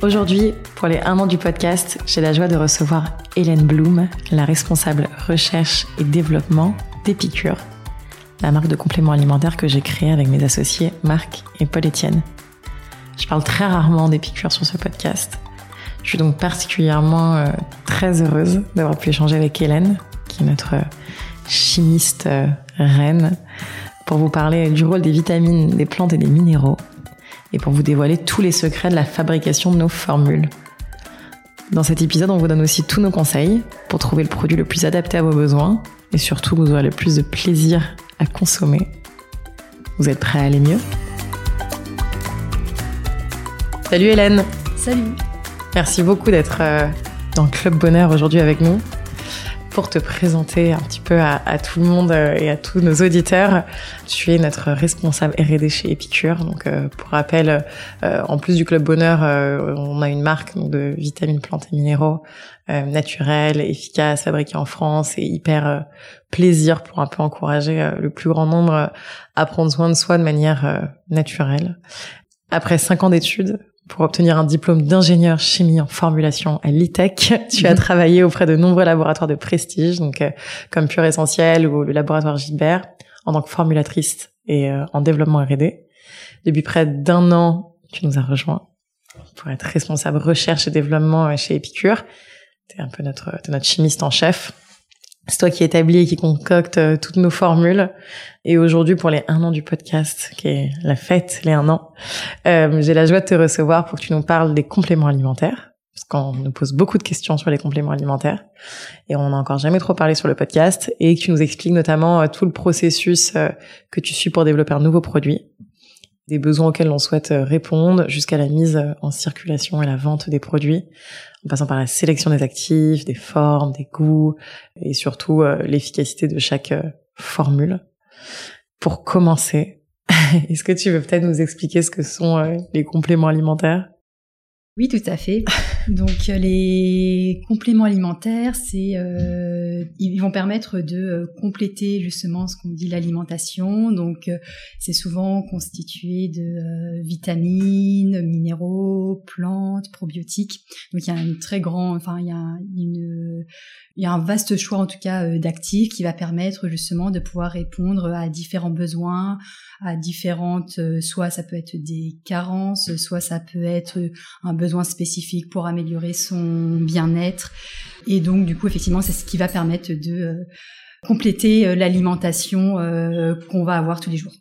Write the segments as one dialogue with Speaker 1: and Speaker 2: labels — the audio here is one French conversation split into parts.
Speaker 1: Aujourd'hui, pour les 1 an du podcast, j'ai la joie de recevoir Hélène Bloom, la responsable recherche et développement d'Epicure, la marque de compléments alimentaires que j'ai créée avec mes associés Marc et Paul-Étienne. Je parle très rarement d'Epicure sur ce podcast. Je suis donc particulièrement euh, très heureuse d'avoir pu échanger avec Hélène, qui est notre chimiste euh, reine, pour vous parler du rôle des vitamines, des plantes et des minéraux, et pour vous dévoiler tous les secrets de la fabrication de nos formules. Dans cet épisode, on vous donne aussi tous nos conseils pour trouver le produit le plus adapté à vos besoins et surtout vous aurez le plus de plaisir à consommer. Vous êtes prêts à aller mieux? Salut Hélène
Speaker 2: Salut
Speaker 1: Merci beaucoup d'être euh, dans le Club Bonheur aujourd'hui avec nous pour te présenter un petit peu à, tout le monde euh, et à tous nos auditeurs. Tu es notre responsable R&D chez Epicure. Donc, euh, pour rappel, euh, en plus du Club Bonheur, on a une marque de vitamines, plantes et minéraux naturels, efficaces, fabriqués en France et hyper plaisir pour un peu encourager le plus grand nombre à prendre soin de soi de manière naturelle. Après cinq ans d'études, pour obtenir un diplôme d'ingénieur chimie en formulation à l'ITEC. Tu as mhm. travaillé auprès de nombreux laboratoires de prestige, donc euh, comme Pure Essentiel ou le laboratoire Gilbert, en tant que formulatrice et euh, en développement R&D. Depuis près d'un an, tu nous as rejoint pour être responsable recherche et développement euh, chez Epicure. Tu es un peu notre, notre chimiste en chef. C'est toi qui établis et qui concocte euh, toutes nos formules. Et aujourd'hui, pour les un an du podcast, qui est la fête, les un an, euh, j'ai la joie de te recevoir pour que tu nous parles des compléments alimentaires. Parce qu'on nous pose beaucoup de questions sur les compléments alimentaires. Et on n'a encore jamais trop parlé sur le podcast. Et que tu nous expliques notamment euh, tout le processus que tu suis pour développer un nouveau produit des besoins auxquels on souhaite répondre jusqu'à la mise en circulation et la vente des produits en passant par la sélection des actifs, des formes, des goûts et surtout euh, l'efficacité de chaque euh, formule. Pour commencer, est-ce que tu veux peut-être nous expliquer ce que sont euh, les compléments alimentaires?
Speaker 2: Oui, tout à fait. Donc euh, les compléments alimentaires, c'est euh, ils vont permettre de euh, compléter justement ce qu'on dit l'alimentation. Donc c'est souvent constitué de vitamines, minéraux, plantes, probiotiques. Donc il y a un très grand, enfin il y a une, il y a un vaste choix en tout cas d'actifs qui va permettre justement de pouvoir répondre à différents besoins, à différentes, soit ça peut être des carences, soit ça peut être un besoin besoins spécifiques pour améliorer son bien-être. Et donc, du coup, effectivement, c'est ce qui va permettre de euh, compléter euh, l'alimentation euh, qu'on va avoir tous les jours.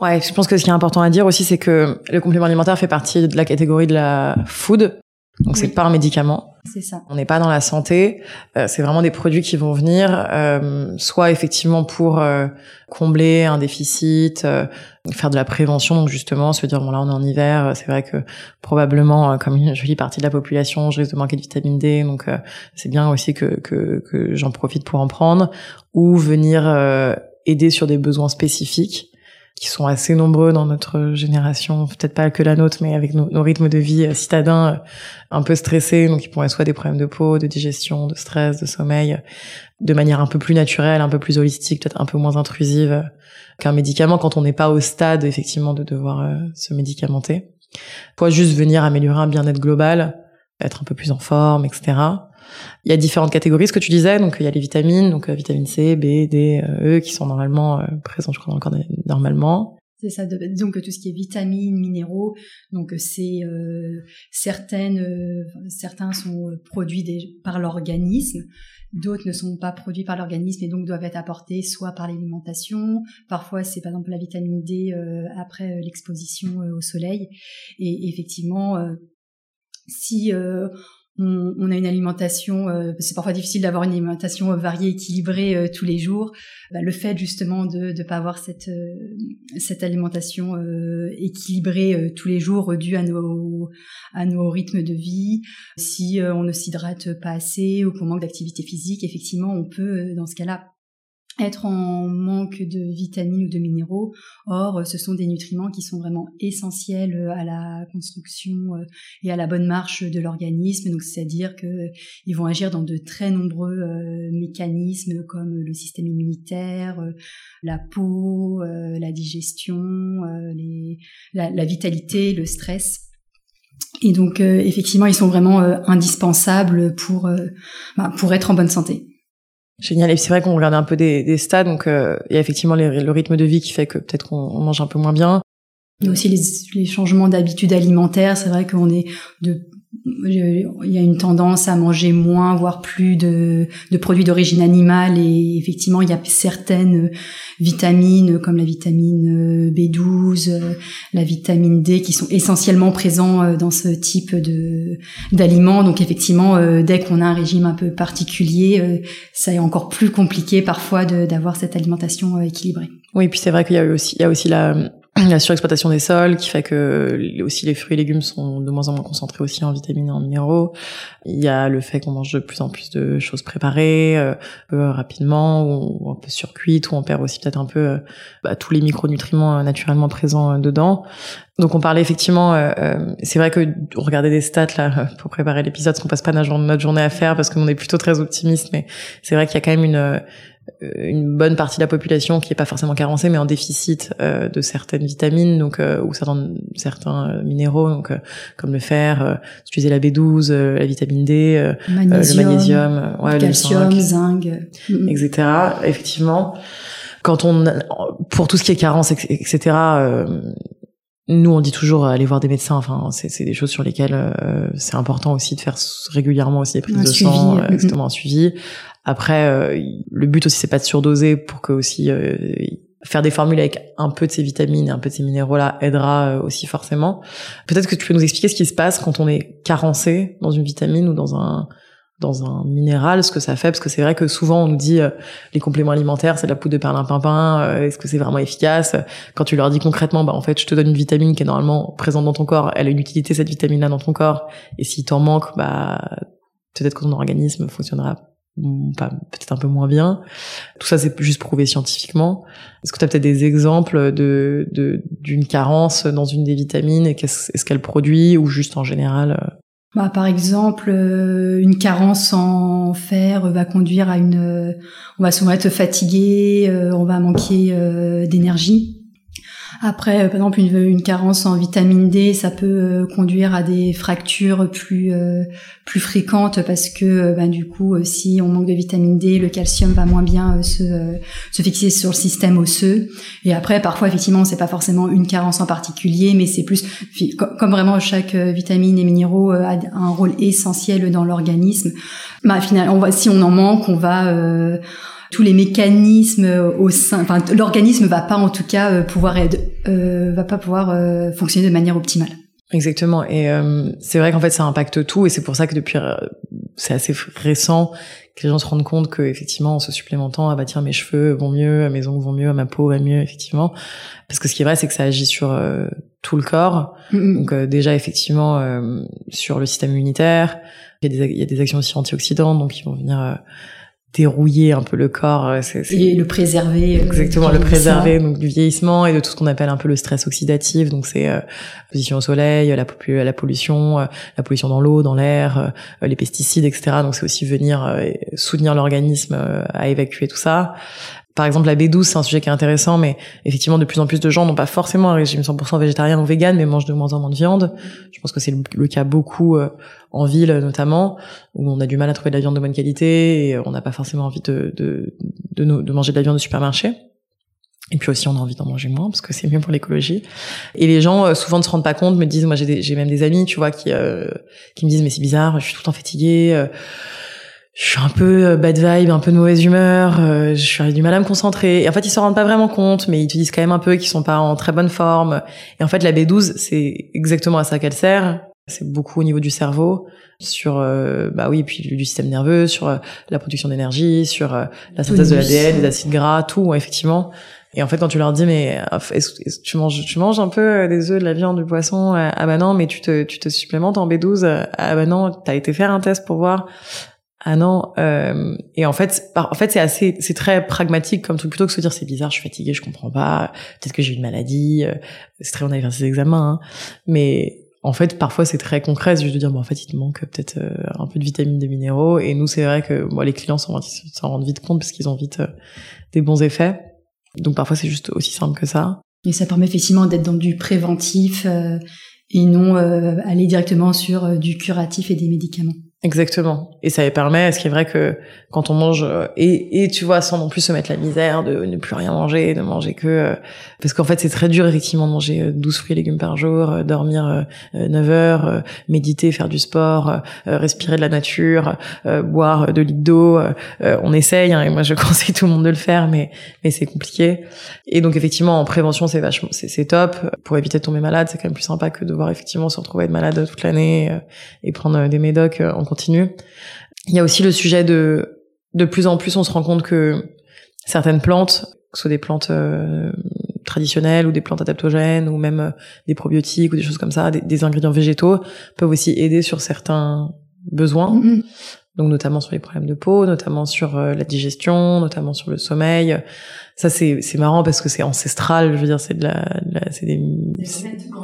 Speaker 1: Ouais, je pense que ce qui est important à dire aussi, c'est que le complément alimentaire fait partie de la catégorie de la food. Donc c'est pas un médicament.
Speaker 2: C'est ça.
Speaker 1: On n'est pas dans la santé. Euh, c'est vraiment des produits qui vont venir, euh, soit effectivement pour euh, combler un déficit, faire de la prévention, donc justement se dire bon là on est en hiver, c'est vrai que probablement comme une jolie partie de la population, je risque de manquer de vitamine D, donc c'est bien aussi que que, que j'en profite pour en prendre, ou venir aider sur des besoins spécifiques qui sont assez nombreux dans notre génération, peut-être pas que la nôtre, mais avec nos, rythmes de vie euh, citadins euh, un peu stressés, donc ils pourraient soit des problèmes de peau, de digestion, de stress, de sommeil, de manière un peu plus naturelle, un peu plus holistique, peut-être un peu moins intrusive euh, qu'un médicament quand on n'est pas au stade effectivement de devoir se médicamenter. Soit juste venir améliorer un bien-être global, être un peu plus en forme, etc. Il y a différentes catégories, ce que tu disais. Donc, il y a les vitamines, donc euh, vitamine C, B, D, euh, E, qui sont normalement euh, présentes, je crois, dans normalement.
Speaker 2: C'est ça, donc tout ce qui est vitamines, minéraux, donc c'est certaines, certains sont produits par l'organisme, d'autres ne sont pas produits par l'organisme et donc doivent être apportés soit par l'alimentation, parfois c'est par exemple la vitamine D après l'exposition au soleil, et effectivement si on, a une alimentation, euh, c'est parfois difficile d'avoir une alimentation variée, équilibrée euh, tous les jours. Bah, le fait justement de ne pas avoir cette, euh, cette alimentation équilibrée tous les jours due à nos, à nos rythmes de vie, si on ne s'hydrate pas assez ou qu'on manque d'activité physique, effectivement, on peut dans ce cas-là être en manque de vitamines ou de minéraux. Or, ce sont des nutriments qui sont vraiment essentiels euh, à la construction euh, et à la bonne marche de l'organisme. Donc, c'est-à-dire qu'ils vont agir dans de très nombreux euh, mécanismes comme le système immunitaire, la peau, la digestion, la, vitalité, le stress. Et donc, effectivement, ils sont vraiment indispensables pour, bah, pour être en bonne santé.
Speaker 1: Génial. Et c'est vrai qu'on regarde un peu des, des stats, donc euh, il y a effectivement le rythme de vie qui fait que peut-être qu'on mange un peu moins bien.
Speaker 2: Il y a aussi les, les changements d'habitude alimentaire. C'est vrai qu'on est de il y a une tendance à manger moins, voire plus de, de produits d'origine animale. Et effectivement, il y a certaines vitamines comme la vitamine B12, la vitamine D, qui sont essentiellement présents euh, dans ce type de d'aliments. Donc effectivement, euh, dès qu'on a un régime un peu particulier, euh, ça est encore plus compliqué parfois d'avoir cette alimentation équilibrée.
Speaker 1: Oui, puis c'est vrai qu'il y a aussi, il y a aussi la la surexploitation des sols qui fait que aussi les fruits et légumes sont de moins en moins concentrés aussi en vitamines et en minéraux. Il y a le fait qu'on mange de plus en plus de choses préparées euh, euh rapidement ou un peu surcuites où on perd aussi peut-être un peu euh, bah, tous les micronutriments euh, naturellement présents dedans. Donc on parlait effectivement, c'est vrai que regarder des stats là pour préparer l'épisode, ce qu'on passe pas notre journée à faire parce qu'on est plutôt très optimiste, mais c'est vrai qu'il y a quand même une euh, une bonne partie de la population qui est pas forcément carencée mais en déficit euh, de certaines vitamines donc euh, ou certains certains minéraux donc comme le fer utiliser la B12 la vitamine D
Speaker 2: magnésium,
Speaker 1: le magnésium
Speaker 2: ouais, calcium le zinc
Speaker 1: etc effectivement quand on pour tout ce qui est carence etc nous, on dit toujours aller voir des médecins. Enfin, c'est des choses sur lesquelles c'est important aussi de faire régulièrement aussi des prises de sang, exactement un suivi. Après, euh, le but aussi c'est pas de surdoser pour que aussi euh, faire des formules avec un peu de ces vitamines et un peu de ces minéraux là aidera euh, aussi forcément. Peut-être que tu peux nous expliquer ce qui se passe quand on est carencé dans une vitamine ou dans un dans un minéral, ce que ça fait, parce que c'est vrai que souvent on nous dit les compléments alimentaires, c'est de la poudre de perlimpinpin, est-ce que c'est vraiment efficace? Quand tu leur dis concrètement, bah en fait, je te donne une vitamine qui est normalement présente dans ton corps, elle a une utilité cette vitamine-là dans ton corps, et s'il t'en manque, bah peut-être que ton organisme fonctionnera peut-être un peu moins bien. Tout ça, c'est juste prouvé scientifiquement. Est-ce que tu as peut-être des exemples de d'une carence dans une des vitamines et qu'est-ce est-ce qu'elle produit ou juste en général euh?
Speaker 2: Bah, par exemple, euh, une carence en fer va conduire à une, on va souvent être fatigué, euh, on va manquer d'énergie. Après, euh, par exemple, une, carence en vitamine D, ça peut euh, conduire à des fractures plus euh, plus fréquentes parce que ben, du coup, si on manque de vitamine D, le calcium va moins bien se, se fixer sur le système osseux. Et après, parfois, effectivement, c'est pas forcément une carence en particulier, mais c'est plus comme vraiment chaque vitamine et minéraux a un rôle essentiel dans l'organisme. Bah, finalement, si on en manque, on va tous les mécanismes au sein, enfin l'organisme va pas en tout cas euh, pouvoir euh, va pas pouvoir euh, fonctionner de manière optimale.
Speaker 1: Exactement. Et c'est vrai qu'en fait, ça impacte tout, et c'est pour ça que depuis, c'est assez récent que les gens se rendent compte que effectivement, en se supplémentant, ah bah tiens, mes cheveux vont mieux, mes ongles vont mieux, ma peau va mieux, effectivement. Parce que ce qui est vrai, c'est que ça agit sur tout le corps. Donc déjà, effectivement, sur le système immunitaire, il y a des, il y a des actions aussi antioxydantes, donc ils vont venir dérouiller un peu le corps. Euh,
Speaker 2: c'est, Et le préserver.
Speaker 1: Euh, Exactement, le préserver donc du vieillissement et de tout ce qu'on appelle un peu le stress oxydatif. Donc c'est euh, position au soleil, la, la pollution, la pollution dans l'eau, dans l'air, les pesticides, etc. Donc c'est aussi venir soutenir l'organisme à évacuer tout ça. Par exemple, la B12, c'est un sujet qui est intéressant, mais effectivement, de plus en plus de gens n'ont pas forcément un régime 100% végétarien ou vegan, mais mangent de moins en moins de viande. Je pense que c'est le, cas beaucoup euh, en ville, notamment, où on a du mal à trouver de la viande de bonne qualité et on n'a pas forcément envie de, de, de, de, manger de la viande de supermarché. Et puis aussi, on a envie d'en manger moins parce que c'est mieux pour l'écologie. Et les gens euh, souvent ne se rendent pas compte, me disent, moi j'ai même des amis, tu vois, qui euh, qui me disent mais c'est bizarre, je suis tout le temps fatiguée je suis un peu euh, bad vibe, un peu de mauvaise humeur, euh, je suis du mal à me concentrer. Et en fait, ils se rendent pas vraiment compte, mais ils te disent quand même un peu qu'ils sont pas en très bonne forme. Et en fait, la B12, c'est exactement à ça qu'elle sert. c'est beaucoup au niveau du cerveau, sur euh, bah oui, puis du système nerveux, sur euh, la production d'énergie, sur euh, la synthèse de l'ADN, des acides gras, tout effectivement. Et en fait, quand tu leur dis mais est-ce, tu manges tu manges un peu des œufs, de la viande, du poisson Ah bah non, mais tu te tu te supplémentes en B12. Ah bah non, t'as été faire un test pour voir. Ah non. Euh, et en fait, en fait, c'est assez, c'est très pragmatique comme truc plutôt que de se dire c'est bizarre, je suis fatiguée, je comprends pas. Peut-être que j'ai une maladie. C'est très on a fait ces examens, hein. mais en fait, parfois c'est très concret, juste de dire, bon, en fait, il te manque peut-être euh, un peu de vitamines, de minéraux. Et nous, c'est vrai que moi, les clients s'en rendent vite compte parce qu'ils ont vite euh, des bons effets. Donc parfois, c'est juste aussi simple que ça.
Speaker 2: Et ça permet effectivement d'être dans du préventif euh, et non aller directement sur du curatif et des médicaments.
Speaker 1: Exactement. Et ça permet, ce qui est vrai que quand on mange euh, et, et tu vois sans non plus se mettre la misère de ne plus rien manger, de manger que euh, parce qu'en fait c'est très dur effectivement de manger 12 euh, fruits et légumes par jour, dormir 9 heures, méditer, faire du sport, respirer de la nature, boire de litres d'eau. on essaye hein, et moi je conseille tout le monde de le faire mais mais c'est compliqué. Et donc effectivement en prévention c'est vachement c'est top pour éviter de tomber malade, c'est quand même plus sympa que de voir effectivement se retrouver être malade toute l'année et prendre des médocs Il y a aussi le sujet de de plus en plus on se rend compte que certaines plantes, que ce soit des plantes euh, traditionnelles ou des plantes adaptogènes ou même euh, des probiotiques ou des choses comme ça, des, ingrédients végétaux peuvent aussi aider sur certains besoins. Mm-hmm. Donc notamment sur les problèmes de peau, notamment sur euh, la digestion, notamment sur le sommeil. Ça c'est c'est marrant parce que c'est ancestral, je veux dire c'est de la, c'est des,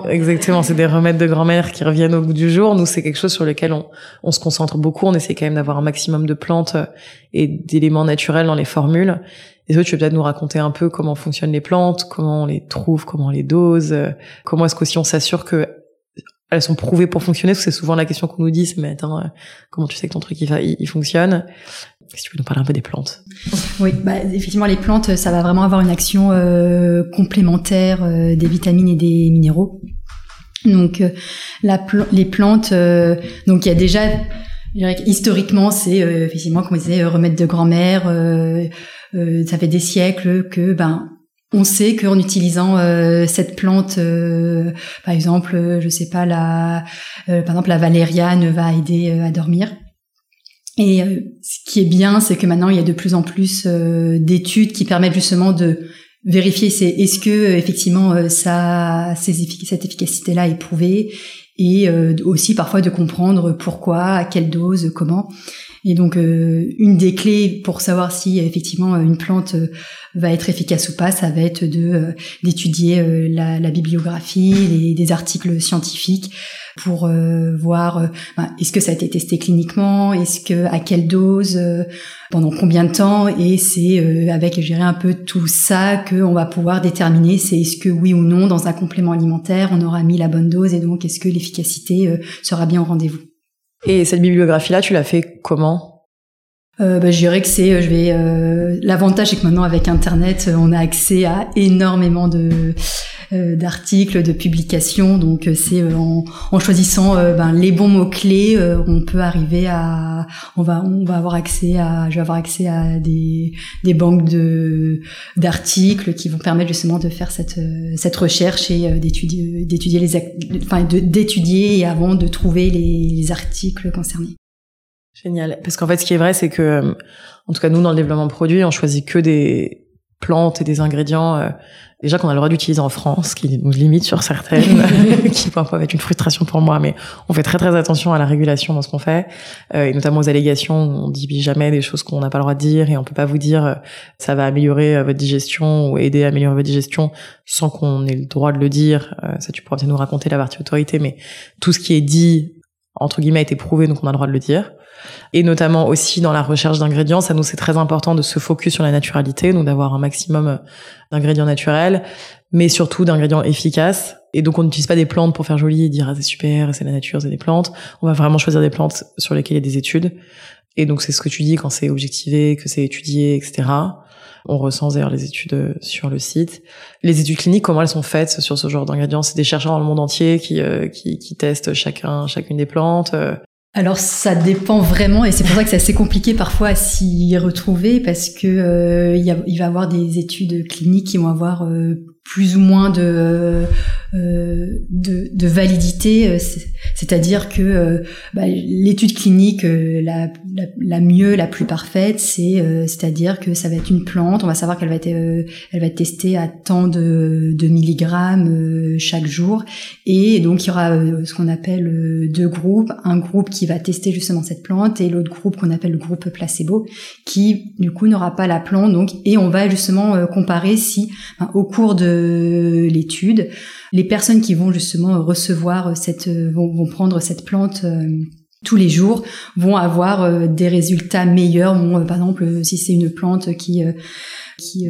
Speaker 1: exactement, c'est des remèdes de grand-mère qui reviennent au bout du jour. Nous c'est quelque chose sur lequel on on se concentre beaucoup, on essaie quand même d'avoir un maximum de plantes et d'éléments naturels dans les formules. Et toi, tu peux peut-être nous raconter un peu comment fonctionnent les plantes, comment on les trouve, comment on les dose, comment est-ce qu'aussi on s'assure que elles sont prouvées pour fonctionner parce que c'est souvent la question qu'on nous dit c'est mais attends euh, comment tu sais que ton truc il, il, fonctionne? Si tu peux nous parler un peu des plantes.
Speaker 2: Oui bah, effectivement les plantes ça va vraiment avoir une action euh, complémentaire euh, des vitamines et des minéraux. Donc la les plantes donc il y a déjà je dirais historiquement c'est effectivement comme on disait remède de grand-mère ça fait des siècles que ben on sait qu'en utilisant euh, cette plante, euh, par exemple, euh, je sais pas, la, par exemple, la valériane va aider à dormir. Et ce qui est bien, c'est que maintenant il y a de plus en plus d'études qui permettent justement de vérifier c'est est-ce que effectivement ça cette efficacité là est prouvée et aussi parfois de comprendre pourquoi, à quelle dose, comment. Et donc, euh, une des clés pour savoir si effectivement une plante euh, va être efficace ou pas, ça va être de euh, d'étudier la, la, bibliographie, les, des articles scientifiques pour voir ben, est-ce que ça a été testé cliniquement, est-ce que à quelle dose, pendant combien de temps, et c'est avec gérer un peu tout ça qu'on va pouvoir déterminer c'est est-ce que oui ou non dans un complément alimentaire on aura mis la bonne dose et donc est-ce que l'efficacité sera bien au rendez-vous.
Speaker 1: Et cette bibliographie-là, tu l'as fait comment?
Speaker 2: Euh, bah, je dirais que c'est, euh, je vais. Euh, L'avantage, c'est que maintenant avec Internet, on a accès à énormément de euh, d'articles, de publications. Donc, c'est en, en, choisissant ben, les bons mots clés, on peut arriver à. On va, on va avoir accès à. Je vais avoir accès à des des banques de d'articles qui vont permettre justement de faire cette cette recherche et d'étudier d'étudier les, enfin d'étudier et avant de trouver les, les articles concernés.
Speaker 1: Génial. Parce qu'en fait, ce qui est vrai, c'est que, euh, en tout cas, nous, dans le développement de produits, on choisit que des plantes et des ingrédients, euh, déjà qu'on a le droit d'utiliser en France, qui nous limite sur certaines, qui parfois être une frustration pour moi, mais on fait très très attention à la régulation dans ce qu'on fait, euh, et notamment aux allégations. On dit jamais des choses qu'on n'a pas le droit de dire, et on peut pas vous dire ça va améliorer votre digestion ou aider à améliorer votre digestion sans qu'on ait le droit de le dire. ça, tu pourras peut-être nous raconter la partie autorité, mais tout ce qui est dit entre guillemets a été prouvé, donc on a le droit de le dire et notamment aussi dans la recherche d'ingrédients. Ça nous c'est très important de se focus sur la naturalité, donc d'avoir un maximum euh, d'ingrédients naturels, mais surtout d'ingrédients efficaces. Et donc on n'utilise pas des plantes pour faire joli et dire ah c'est super, c'est la nature, c'est des plantes. On va vraiment choisir des plantes sur lesquelles il y a des études. Et donc c'est ce que tu dis quand c'est objectivé, que c'est étudié, etc. On ressent d'ailleurs les études euh, sur le site. Les études cliniques, comment elles sont faites sur ce genre d'ingrédients? C'est des chercheurs dans le monde entier qui, euh, qui, qui, testent chacun, chacune des plantes
Speaker 2: alors ça dépend vraiment et c'est pour ça que c'est assez compliqué parfois à s'y retrouver parce que euh, il, va avoir des études cliniques qui vont avoir euh, plus ou moins de euh, de, de, validité, euh, c'est-à-dire que euh, bah, l'étude clinique la, la, la, mieux, la plus parfaite, c'est c'est-à-dire que ça va être une plante, on va savoir qu'elle va être elle va être testée à tant de, de milligrammes chaque jour, et donc il y aura ce qu'on appelle deux groupes, un groupe qui va tester justement cette plante et l'autre groupe qu'on appelle le groupe placebo, qui du coup n'aura pas la plante, donc et on va justement comparer si au cours de l'étude les personnes qui vont justement recevoir cette, vont, prendre cette plante euh, tous les jours vont avoir euh, des résultats meilleurs. Euh, par exemple, si c'est une plante qui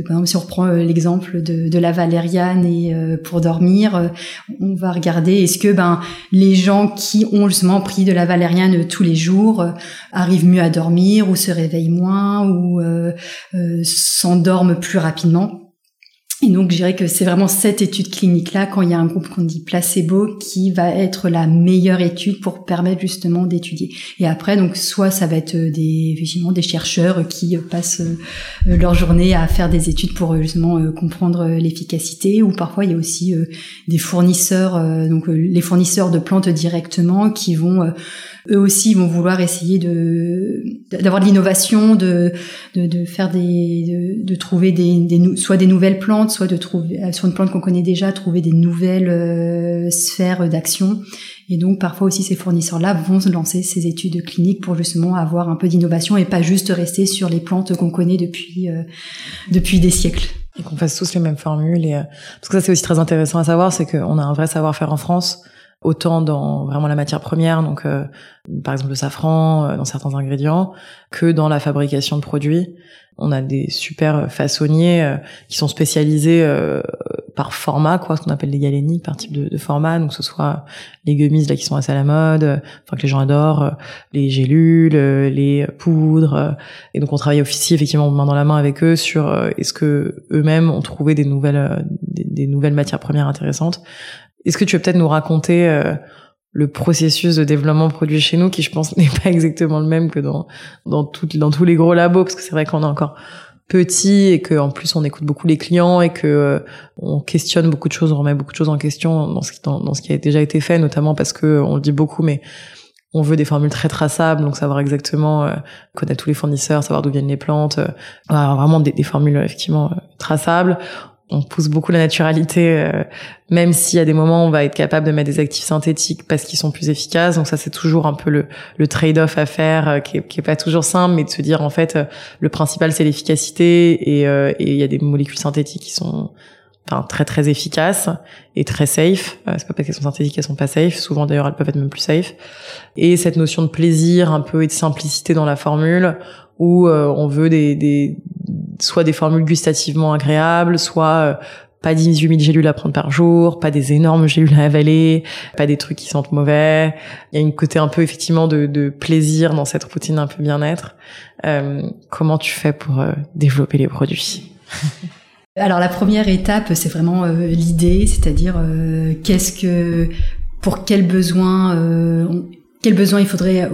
Speaker 2: par exemple, si on reprend l'exemple de, de, la valériane et pour dormir, on va regarder est-ce que ben les gens qui ont justement pris de la valériane tous les jours arrivent mieux à dormir ou se réveillent moins ou s'endorment plus rapidement. Et donc, je dirais que c'est vraiment cette étude clinique-là, quand il y a un groupe qu'on dit placebo, qui va être la meilleure étude pour permettre justement d'étudier. Et après, donc, soit ça va être des, effectivement, des chercheurs qui passent euh, leur journée à faire des études pour euh, justement euh, comprendre l'efficacité, ou parfois il y a aussi des fournisseurs, donc les fournisseurs de plantes directement, qui vont eux aussi vont vouloir essayer de d'avoir de l'innovation, de, de, de faire des de, de trouver des, des, soit des nouvelles plantes, soit de trouver euh, sur une plante qu'on connaît déjà trouver des nouvelles euh, sphères d'action. Et donc parfois aussi ces fournisseurs-là vont lancer ces études cliniques pour justement avoir un peu d'innovation et pas juste rester sur les plantes qu'on connaît depuis euh, depuis des siècles.
Speaker 1: Et qu'on fasse tous les mêmes formules. Et, parce que ça c'est aussi très intéressant à savoir, c'est qu'on a un vrai savoir-faire en France autant dans vraiment la matière première, donc euh, par exemple le safran, euh, dans certains ingrédients, que dans la fabrication de produits. On a des super façonniers euh, qui sont spécialisés par format, quoi, ce qu'on appelle les galéniques, par type de, format, donc que ce soit les gummies là qui sont assez à la mode, enfin que les gens adorent, les gélules, les poudres, et donc on travaille aussi effectivement main dans la main avec eux sur est-ce que eux-mêmes ont trouvé des nouvelles des nouvelles matières premières intéressantes est-ce que tu veux peut-être nous raconter euh, le processus de développement produit chez nous, qui je pense n'est pas exactement le même que dans dans, dans tous les gros labos, parce que c'est vrai qu'on est encore petit et que en plus on écoute beaucoup les clients et que euh, on questionne beaucoup de choses, on remet beaucoup de choses en question dans ce qui dans, ce qui a déjà été fait, notamment parce que on le dit beaucoup, mais on veut des formules très traçables, donc savoir exactement euh, connaître tous les fournisseurs, savoir d'où viennent les plantes, euh, vraiment des, des formules effectivement traçables on pousse beaucoup la naturalité, euh, même s'il y a des moments on va être capable de mettre des actifs synthétiques parce qu'ils sont plus efficaces. Donc ça, c'est toujours un peu le, le trade-off à faire, euh, qui, est, qui, est, pas toujours simple, mais de se dire en fait, euh, le principal c'est l'efficacité et il y a des molécules synthétiques qui sont enfin très très efficaces et très safe. c'est pas parce qu'elles sont synthétiques qu'elles sont pas safe. Souvent d'ailleurs, elles peuvent être même plus safe. Et cette notion de plaisir un peu et de simplicité dans la formule où on veut des, des soit des formules gustativement agréables, soit euh, pas 18 000 gélules à prendre par jour, pas des énormes gélules à avaler, pas des trucs qui sentent mauvais. Il y a une côté un peu effectivement de, de plaisir dans cette routine un peu bien-être. Euh, comment tu fais pour euh, développer les produits?
Speaker 2: Alors la première étape, c'est vraiment l'idée, c'est-à-dire qu'est-ce que, pour quels besoins, quels besoins il faudrait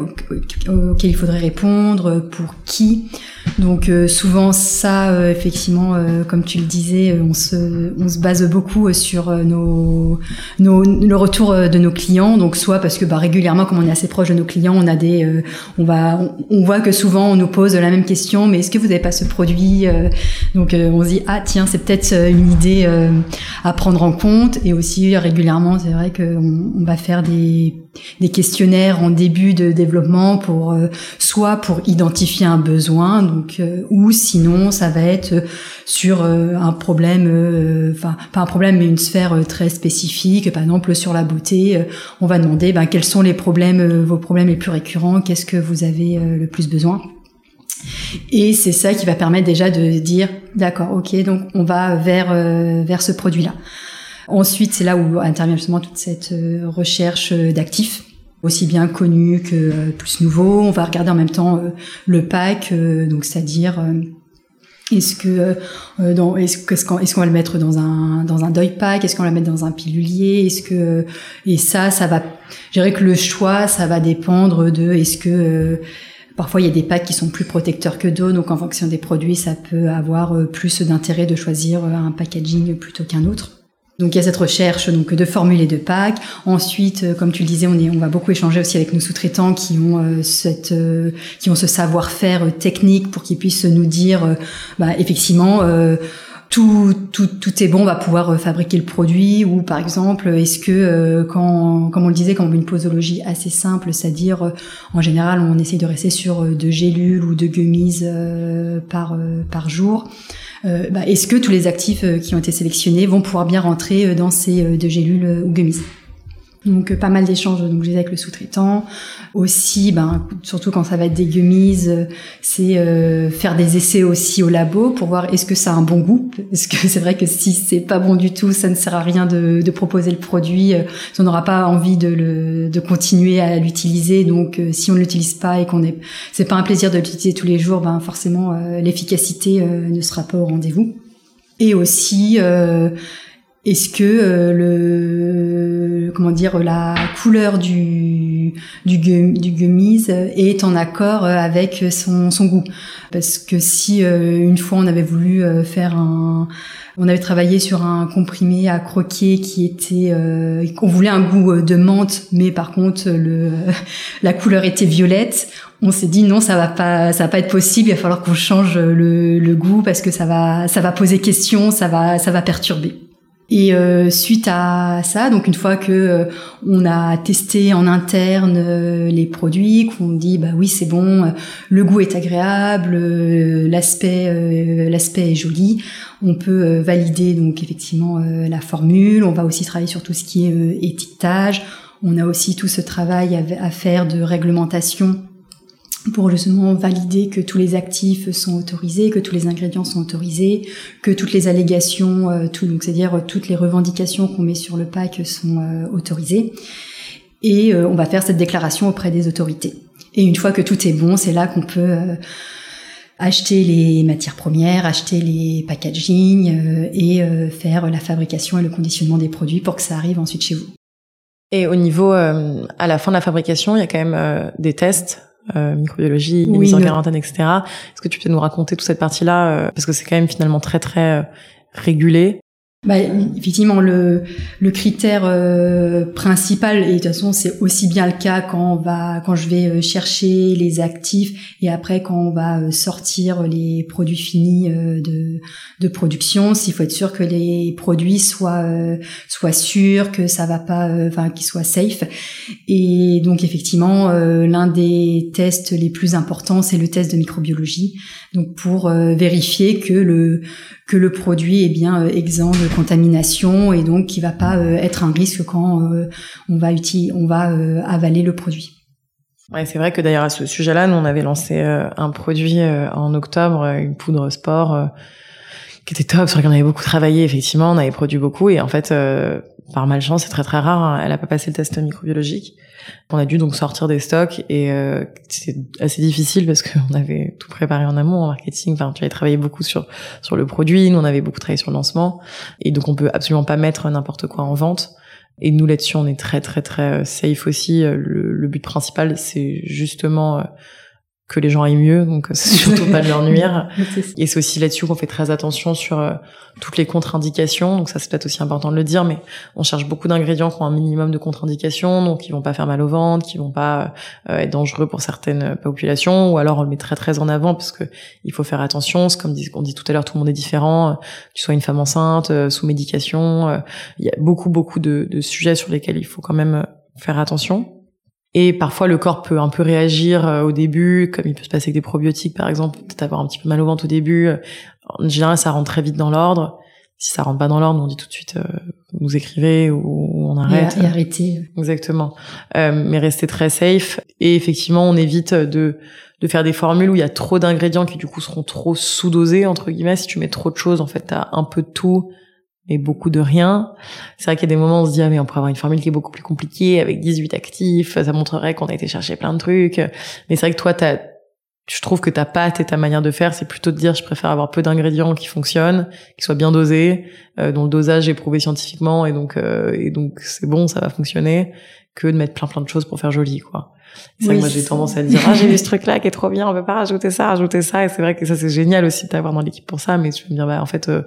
Speaker 2: auxquels il faudrait répondre, pour qui. Donc euh, souvent ça, euh, effectivement, euh, comme tu le disais, on se, on se base beaucoup sur nos, nos, le retour de nos clients. Donc soit parce que bah, régulièrement, comme on est assez proche de nos clients, on a des, on va, on, voit que souvent on nous pose la même question, mais est-ce que vous n'avez pas ce produit Donc on se dit ah tiens c'est peut-être une idée à prendre en compte. Et aussi régulièrement, c'est vrai qu'on on va faire des des questionnaires en début de développement pour soit pour identifier un besoin donc euh, ou sinon ça va être sur euh, un problème, euh, enfin pas un problème mais une sphère très spécifique, par exemple sur la beauté, on va demander ben, quels sont les problèmes, vos problèmes les plus récurrents, qu'est-ce que vous avez le plus besoin. Et c'est ça qui va permettre déjà de dire d'accord, ok, donc on va vers vers ce produit-là. Ensuite, c'est là où intervient justement toute cette recherche d'actifs aussi bien connu que euh, plus nouveau. On va regarder en même temps euh, le pack, euh, donc c'est-à-dire est-ce que est-ce qu'est-ce qu'on est-ce va le mettre dans un dans un deuil pack Est-ce qu'on va le mettre dans un pilulier Est-ce que et ça ça va je dirais que le choix ça va dépendre de est-ce que Parfois, il y a des packs qui sont plus protecteurs que d'autres, donc en fonction des produits, ça peut avoir euh, plus d'intérêt de choisir euh, un packaging plutôt qu'un autre. Donc il y a cette recherche donc de formules et de packs. Ensuite, euh, comme tu le disais, on, va beaucoup échanger aussi avec nos sous-traitants qui ont cette, qui ont ce savoir-faire technique pour qu'ils puissent nous dire, bah, effectivement tout, tout, tout est bon, on va pouvoir euh, fabriquer le produit ou par exemple est-ce que euh, quand comme on le disait quand on veut une posologie assez simple, c'est-à-dire euh, en général on essaye de rester sur deux gélules ou deux gummies par par jour. Bah, est-ce que tous les actifs qui ont été sélectionnés vont pouvoir bien rentrer dans ces deux gélules ou gummies? Donc pas mal d'échanges donc j'ai avec le sous-traitant. Aussi, ben surtout quand ça va être des gummies, euh, c'est euh, faire des essais aussi au labo pour voir est-ce que ça a un bon goût. Parce que c'est vrai que si c'est pas bon du tout, ça ne sert à rien de, de proposer le produit. Euh, on n'aura pas envie de, le, de continuer à l'utiliser. Donc si on ne l'utilise pas et qu'on est, c'est pas un plaisir de l'utiliser tous les jours, ben forcément l'efficacité ne sera pas au rendez-vous. Et aussi est-ce que euh, comment dire la couleur du du, gummies est en accord avec son, son goût. Parce que si euh, une fois on avait voulu euh, faire un on avait travaillé sur un comprimé à croquer qui était on voulait un goût de menthe mais par contre le la couleur était violette on s'est dit non ça va pas ça va pas être possible il va falloir qu'on change le, le goût parce que ça va ça va poser question ça va ça va perturber et euh, suite à ça, donc une fois que euh, on a testé en interne euh, les produits, qu'on dit bah oui c'est bon, le goût est agréable, l'aspect l'aspect est joli, on peut valider donc effectivement la formule. On va aussi travailler sur tout ce qui est étiquetage. On a aussi tout ce travail à faire de réglementation pour justement valider que tous les actifs sont autorisés, que tous les ingrédients sont autorisés, que toutes les allégations, euh, tout, donc c'est-à-dire euh, toutes les revendications qu'on met sur le pack sont euh, autorisées. Et on va faire cette déclaration auprès des autorités. Et une fois que tout est bon, c'est là qu'on peut acheter les matières premières, acheter les packaging et faire la fabrication et le conditionnement des produits pour que ça arrive ensuite chez vous.
Speaker 1: Et au niveau, à la fin de la fabrication, il y a quand même des tests euh, microbiologie, mise en quarantaine, etc. Est-ce que tu peux nous raconter toute cette partie-là euh, parce que c'est quand même finalement très très euh, régulé?
Speaker 2: Bah, effectivement, le, le critère euh, principal, et de toute façon c'est aussi bien le cas quand on va, quand je vais euh, chercher les actifs et après quand on va euh, sortir les produits finis de, de production, s'il faut être sûr que les produits soient soient sûrs, que ça va pas, enfin qu'ils soient safe. Et donc effectivement, l'un des tests les plus importants, c'est le test de microbiologie. Donc pour vérifier que le que le produit est bien exempt contamination et donc qui va pas euh, être un risque quand euh, on va euh, avaler le produit.
Speaker 1: C'est vrai que d'ailleurs à ce sujet-là, nous on avait lancé un produit en octobre, une poudre sport qui était top, sur laquelle on avait beaucoup travaillé effectivement, on avait produit beaucoup et en fait par malchance, c'est très très rare, hein, elle a pas passé le test microbiologique. On a dû donc sortir des stocks et euh, c'était assez difficile parce qu'on avait tout préparé en amont en marketing. Enfin, tu avais travaillé beaucoup sur sur le produit, nous on avait beaucoup travaillé sur le lancement et donc on peut absolument pas mettre n'importe quoi en vente. Et nous là-dessus, on est très très très euh, safe aussi. Le, le but principal, c'est justement euh, que les gens aillent mieux, donc c'est surtout pas de leur nuire. Et c'est aussi là-dessus qu'on fait très attention sur euh, toutes les contre-indications. Donc ça c'est peut-être aussi important de le dire, mais on cherche beaucoup d'ingrédients qui ont un minimum de contre-indications, donc qui vont pas faire mal au ventre, qui vont pas euh, être dangereux pour certaines populations, ou alors on le met très très en avant parce que il faut faire attention. C'est comme on dit tout à l'heure, tout le monde est différent. Tu sois une femme enceinte, euh, sous médication, il y a beaucoup beaucoup de, de sujets sur lesquels il faut quand même faire attention. Et parfois le corps peut un peu réagir euh, au début, comme il peut se passer avec des probiotiques par exemple, peut-être avoir un petit peu mal au ventre au début. En général, ça rentre très vite dans l'ordre. Si ça rentre pas dans l'ordre, on dit tout de suite euh, vous écrivez ou on arrête.
Speaker 2: Et, arrêtez.
Speaker 1: Exactement. Euh, mais restez très safe. Et effectivement, on évite de de faire des formules où il y a trop d'ingrédients qui du coup seront trop sous-dosés entre guillemets. Si tu mets trop de choses, en fait, t'as un peu de tout et beaucoup de rien. C'est vrai qu'il y a des moments où on se dit, ah, mais on pourrait avoir une formule qui est beaucoup plus compliquée, avec 18 actifs, ça montrerait qu'on a été chercher plein de trucs. Mais c'est vrai que toi, t'as, je trouve que ta pâte et ta manière de faire, c'est plutôt de dire je préfère avoir peu d'ingrédients qui fonctionnent, qui soient bien dosés, euh, dont le dosage est prouvé scientifiquement et donc euh, et donc c'est bon, ça va fonctionner, que de mettre plein plein de choses pour faire joli quoi. C'est que moi j'ai tendance à dire ah j'ai vu ce truc là qui est trop bien, on peut pas rajouter ça, rajouter ça et c'est vrai que ça c'est génial aussi de t'avoir dans l'équipe pour ça, mais je me dire bah en fait euh,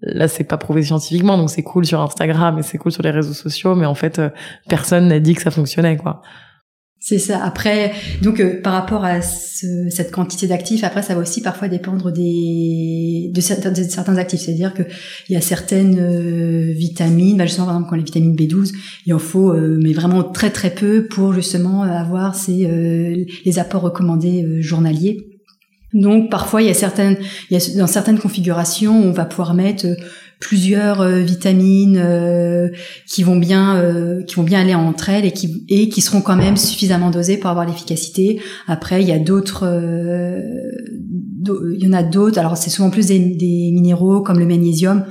Speaker 1: là c'est pas prouvé scientifiquement donc c'est cool sur Instagram et c'est cool sur les réseaux sociaux, mais en fait euh, personne n'a dit que ça fonctionnait quoi.
Speaker 2: C'est ça. Après, donc euh, par rapport à ce, cette quantité d'actifs, après ça va aussi parfois dépendre des de certains, actifs. C'est-à-dire que il y a certaines euh, vitamines, bah justement par exemple quand les vitamines B12, il en faut mais vraiment très très peu pour justement avoir ces les apports recommandés journaliers. Donc parfois il y a certaines, dans certaines configurations on va pouvoir mettre plusieurs euh, vitamines euh, qui vont bien euh, qui vont bien aller entre elles et qui et qui seront quand même suffisamment dosées pour avoir l'efficacité. Après, il y a d'autres il y en a d'autres. Alors c'est souvent plus des minéraux comme le magnésium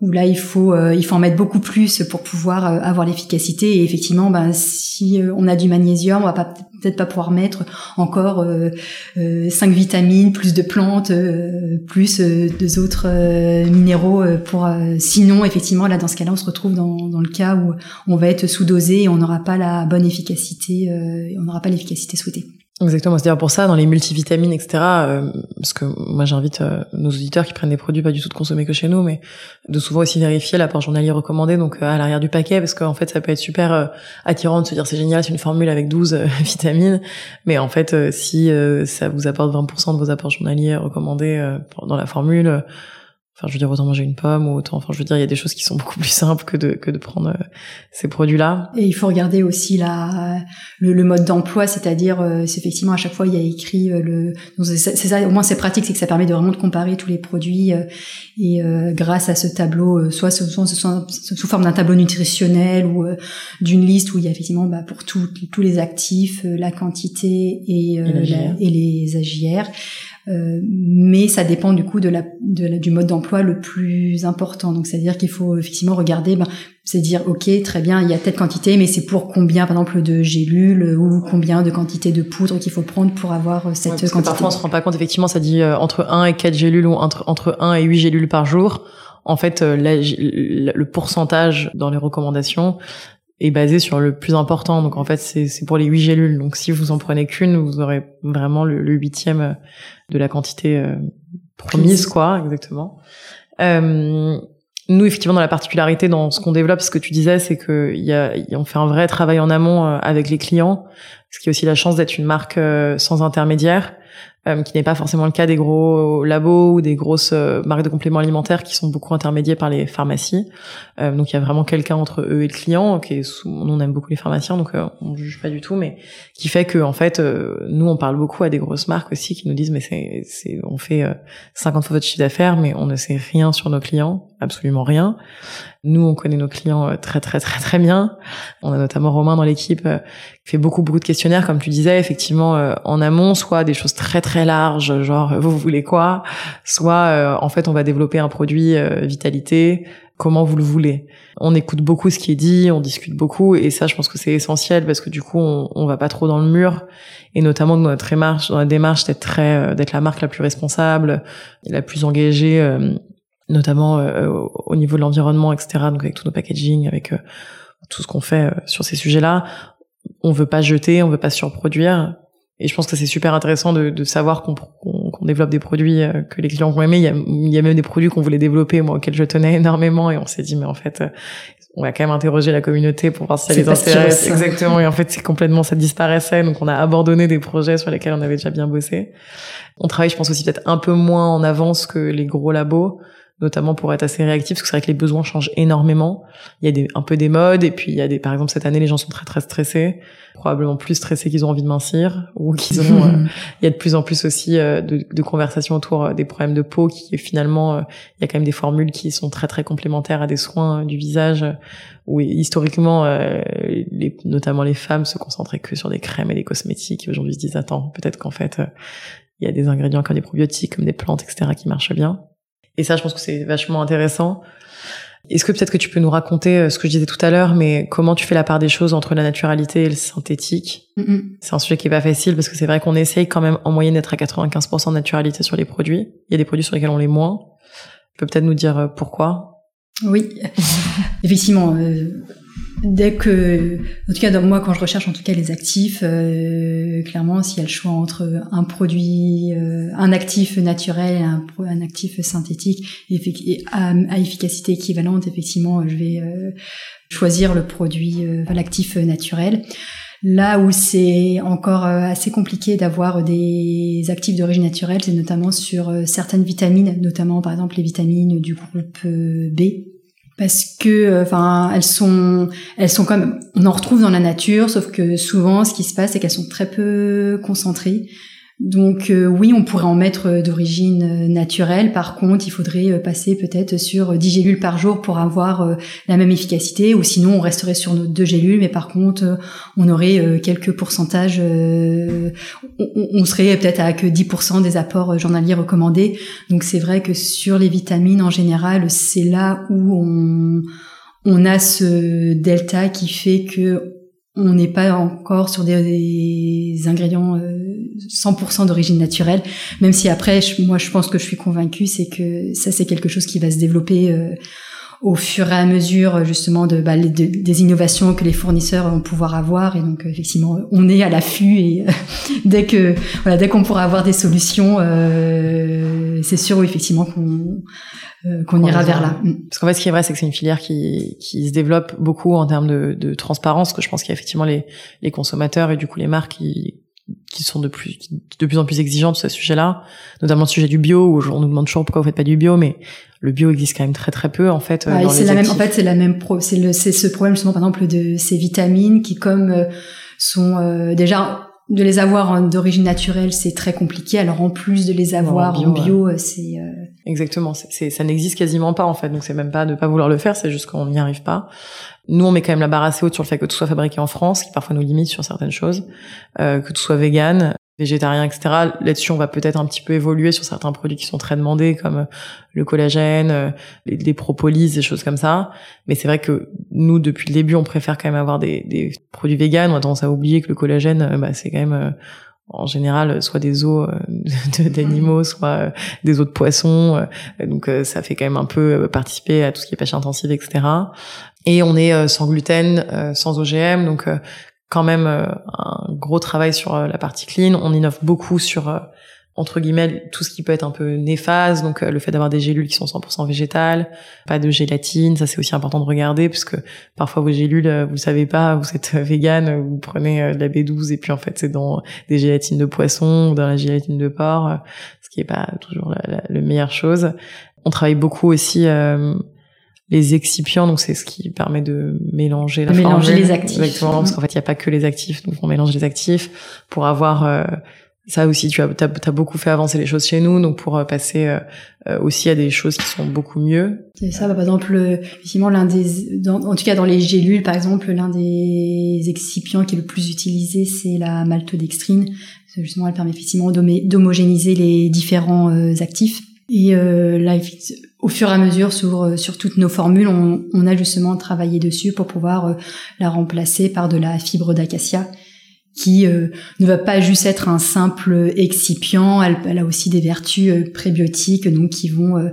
Speaker 2: où là il faut euh, il faut en mettre beaucoup plus pour pouvoir euh, avoir l'efficacité et effectivement ben si euh, on a du magnésium on va peut-être pas pouvoir mettre encore cinq vitamines plus de plantes plus deux autres minéraux sinon effectivement là dans ce cas-là on se retrouve dans, dans le cas où on va être sous-dosé et on n'aura pas la bonne efficacité on n'aura pas l'efficacité souhaitée.
Speaker 1: Exactement, c'est-à-dire pour ça, dans les multivitamines, etc., euh, parce que moi j'invite euh, nos auditeurs qui prennent des produits pas du tout de consommer que chez nous, mais de souvent aussi vérifier l'apport journalier recommandé, donc euh, à l'arrière du paquet, parce qu'en fait ça peut être super attirant de se dire c'est génial, c'est une formule avec 12 vitamines, mais en fait si ça vous apporte 20% de vos apports journaliers recommandés dans la formule, Enfin, je veux dire, autant manger une pomme ou autant, enfin, je veux dire, il y a des choses qui sont beaucoup plus simples que de, que de prendre euh, ces produits-là.
Speaker 2: Et il faut regarder aussi la, le, le mode d'emploi, c'est-à-dire, euh, c'est effectivement, à chaque fois, il y a écrit euh, le, c'est ça, au moins c'est pratique, c'est que ça permet de vraiment de comparer tous les produits et grâce à ce tableau, soit, soit, soit, sous forme d'un tableau nutritionnel ou d'une liste où il y a effectivement, bah, pour tous les actifs, la quantité et, et, les AGR. Euh, mais ça dépend du coup de la, de du mode d'emploi le plus important. Donc c'est-à-dire qu'il faut effectivement regarder, ben, c'est dire ok très bien il y a telle quantité, mais c'est pour combien par exemple de gélules ou combien de quantité de poudre qu'il faut prendre pour avoir euh, cette ouais, parce quantité?
Speaker 1: Que parfois on se rend pas compte effectivement ça dit euh, entre 1 et 4 gélules ou entre entre 1 et 8 gélules par jour. En fait, le pourcentage dans les recommandations, est basé sur le plus important. Donc en fait, c'est pour les huit gélules. Donc si vous en prenez qu'une, vous aurez vraiment le, huitième euh, de la quantité euh, promise, quoi, exactement. Euh, nous, effectivement, dans la particularité dans ce qu'on développe, ce que tu disais, c'est que y a, on fait un vrai travail en amont euh, avec les clients, ce qui a aussi la chance d'être une marque sans intermédiaire. Euh, qui n'est pas forcément le cas des gros labos ou des grosses euh, marques de compléments alimentaires qui sont beaucoup intermédiés par les pharmacies. Euh, donc il y a vraiment quelqu'un entre eux et le client qui est on aime beaucoup les pharmaciens donc on juge pas du tout mais qui fait que en fait nous on parle beaucoup à des grosses marques aussi qui nous disent mais c'est c'est on fait 50 fois votre chiffre d'affaires mais on ne sait rien sur nos clients absolument rien nous, on connaît nos clients euh, très très très très bien. On a notamment Romain dans l'équipe euh, qui fait beaucoup beaucoup de questionnaires, comme tu disais, effectivement euh, en amont, soit des choses très très larges, genre vous voulez quoi, soit en fait on va développer un produit vitalité, comment vous le voulez? On écoute beaucoup ce qui est dit, on discute beaucoup, et ça je pense que c'est essentiel parce que du coup on, on va pas trop dans le mur, et notamment dans notre démarche, dans la démarche d'être très d'être la marque la plus responsable, la plus engagée notamment euh, au niveau de l'environnement, etc. Donc avec tous nos packaging, avec euh, tout ce qu'on fait euh, sur ces sujets-là, on veut pas jeter, on veut pas surproduire. Et je pense que c'est super intéressant de, de savoir qu'on qu'on développe des produits que les clients vont aimer. Il y a, il y a même des produits qu'on voulait développer, moi, auxquels je tenais énormément, et on s'est dit, mais en fait, on va quand même interroger la communauté pour voir si ça les intéresse. Exactement. Et en fait, c'est complètement, ça disparaissait. Donc, on a abandonné des projets sur lesquels on avait déjà bien bossé. On travaille, je pense aussi peut-être un peu moins en avance que les gros labos notamment pour être assez réactif, parce que c'est vrai que les besoins changent énormément. Il y a des, un peu des modes, et puis il y a des, par exemple, cette année, les gens sont très très stressés, probablement plus stressés qu'ils ont envie de mincir, ou qu'ils ont, euh, il y a de plus en plus aussi euh, de, de, conversations autour euh, des problèmes de peau, qui finalement, il y a quand même des formules qui sont très très complémentaires à des soins du visage, où historiquement, les, notamment les femmes se concentraient que sur des crèmes et des cosmétiques, et aujourd'hui se disent, attends, peut-être qu'en fait, il y a des ingrédients comme des probiotiques, comme des plantes, etc., qui marchent bien. Et ça, je pense que c'est vachement intéressant. Est-ce que peut-être que tu peux nous raconter euh, ce que je disais tout à l'heure, mais comment tu fais la part des choses entre la naturalité et le synthétique? C'est un sujet qui est pas facile parce que c'est vrai qu'on essaye quand même en moyenne d'être à 95% de naturalité sur les produits. Il y a des produits sur lesquels on l'est moins. Tu peux peut-être nous dire euh, pourquoi?
Speaker 2: Oui, effectivement. Euh, dès que, en tout cas, moi, quand je recherche en tout cas les actifs, euh, clairement, s'il y a le choix entre un produit, euh, un actif naturel, un, un actif synthétique, à, efficacité équivalente, effectivement, je vais euh, choisir le produit, l'actif naturel. Là où c'est encore assez compliqué d'avoir des actifs d'origine naturelle, c'est notamment sur certaines vitamines, notamment par exemple les vitamines du groupe B, parce que euh, enfin elles sont elles sont comme on en retrouve dans la nature sauf que souvent ce qui se passe c'est qu'elles sont très peu concentrées donc euh, oui, on pourrait en mettre euh, d'origine euh, naturelle. Par contre, il faudrait passer peut-être sur 10 gélules par jour pour avoir la même efficacité. Ou sinon, on resterait sur nos deux gélules, mais par contre, on aurait quelques pourcentages. On, serait peut-être à que 10% des apports journaliers recommandés. Donc c'est vrai que sur les vitamines en général, c'est là où on, on a ce delta qui fait que on n'est pas encore sur des, ingrédients 100% euh, d'origine naturelle, même si après, moi, je pense que je suis convaincue, c'est que ça, c'est quelque chose qui va se développer euh, au fur et à mesure, justement, de, bah, des innovations que les fournisseurs vont pouvoir avoir. Et donc, effectivement, on est à l'affût et dès que, voilà, dès qu'on pourra avoir des solutions, euh, c'est sûr, effectivement, qu'on euh, qu'on ira vers là.
Speaker 1: Parce qu'en fait, ce qui est vrai, c'est que c'est une filière qui, qui se développe beaucoup en termes de, de transparence, que je pense qu'il y a effectivement les, les consommateurs et du coup les marques qui, qui sont de plus de plus en plus exigeantes sur ce sujet-là, notamment le sujet du bio où on nous demande toujours pourquoi vous faites pas du bio, mais le bio existe quand même très très peu en fait.
Speaker 2: Ouais, c'est la même. En fait, c'est la même pro. C'est le c'est ce problème justement par exemple de ces vitamines qui comme euh, sont euh, déjà de les avoir d'origine naturelle, c'est très compliqué. Alors en plus de les avoir en bio, euh, c'est euh,
Speaker 1: exactement. C'est ça n'existe quasiment pas en fait. Donc c'est même pas de pas vouloir le faire, c'est juste qu'on n'y arrive pas. Nous, on met quand même la barre assez haute sur le fait que tout soit fabriqué en France, qui parfois nous limite sur certaines choses, euh, que tout soit vegan, végétarien, etc. Là-dessus, on va peut-être un petit peu évoluer sur certains produits qui sont très demandés, comme euh, le collagène, euh, les, les propolis, des choses comme ça. Mais c'est vrai que nous, depuis le début, on préfère quand même avoir des, des produits véganes. On a tendance à oublier que le collagène, euh, bah, c'est quand même en général soit des os d'animaux, soit des os de poissons. Donc ça fait quand même un peu participer à tout ce qui est pêche intensive, etc. Et on est sans gluten, sans OGM, donc quand même euh, un gros travail sur euh, la partie clean. On innove beaucoup sur euh, entre guillemets tout ce qui peut être un peu néfaste, donc le fait d'avoir des gélules qui sont 100% végétales, pas de gélatine, ça c'est aussi important de regarder puisque parfois vos gélules, vous savez pas, vous êtes vegan, vous prenez de la B12 et puis en fait c'est dans des gélatines de poisson ou dans la gélatine de porc, ce qui est pas toujours la, la, meilleure chose. On travaille beaucoup aussi les excipients, donc c'est ce qui permet de mélanger la
Speaker 2: mélanger les actifs.
Speaker 1: Exactement, parce qu'en fait, il n'y a pas que les actifs, donc on mélange les actifs pour avoir euh, ça aussi. Tu as, as, beaucoup fait avancer les choses chez nous, donc pour euh, passer euh, aussi à des choses qui sont beaucoup mieux.
Speaker 2: C'est ça, bah, par exemple, effectivement, l'un des, en tout cas dans les gélules, par exemple, l'un des excipients qui est le plus utilisé, c'est la maltodextrine. Justement, elle permet effectivement d'homogénéiser les différents actifs. Et là, au fur et à mesure, sur, euh, sur toutes nos formules, on, on a justement travaillé dessus pour pouvoir euh, la remplacer par de la fibre d'acacia qui euh, ne va pas juste être un simple excipient, elle, elle a aussi des vertus prébiotiques donc qui vont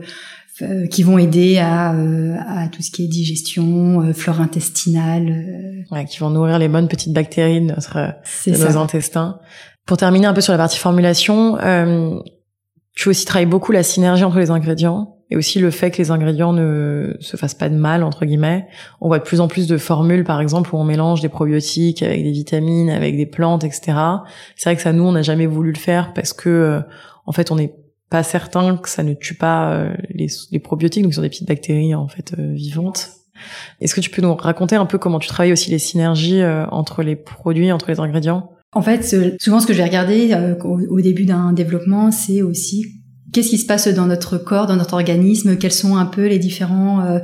Speaker 2: qui vont aider à, à tout ce qui est digestion, flore intestinale.
Speaker 1: Ouais, qui vont nourrir les bonnes petites bactéries de, notre, de nos intestins. Pour terminer un peu sur la partie formulation, euh, tu aussi travailles beaucoup la synergie entre les ingrédients et aussi le fait que les ingrédients ne se fassent pas de mal entre guillemets. On voit de plus en plus de formules par exemple où on mélange des probiotiques avec des vitamines, avec des plantes, etc. C'est vrai que ça nous on n'a jamais voulu le faire parce que euh, en fait on n'est pas certain que ça ne tue pas euh, les, probiotiques donc ce sont des petites bactéries en fait euh, vivantes. Est-ce que tu peux nous raconter un peu comment tu travailles aussi les synergies entre les produits, entre les ingrédients?
Speaker 2: En fait, souvent ce que je vais regarder euh, au, début d'un développement, c'est aussi qu'est-ce qui se passe dans notre corps, dans notre organisme, quels sont un peu les différents euh,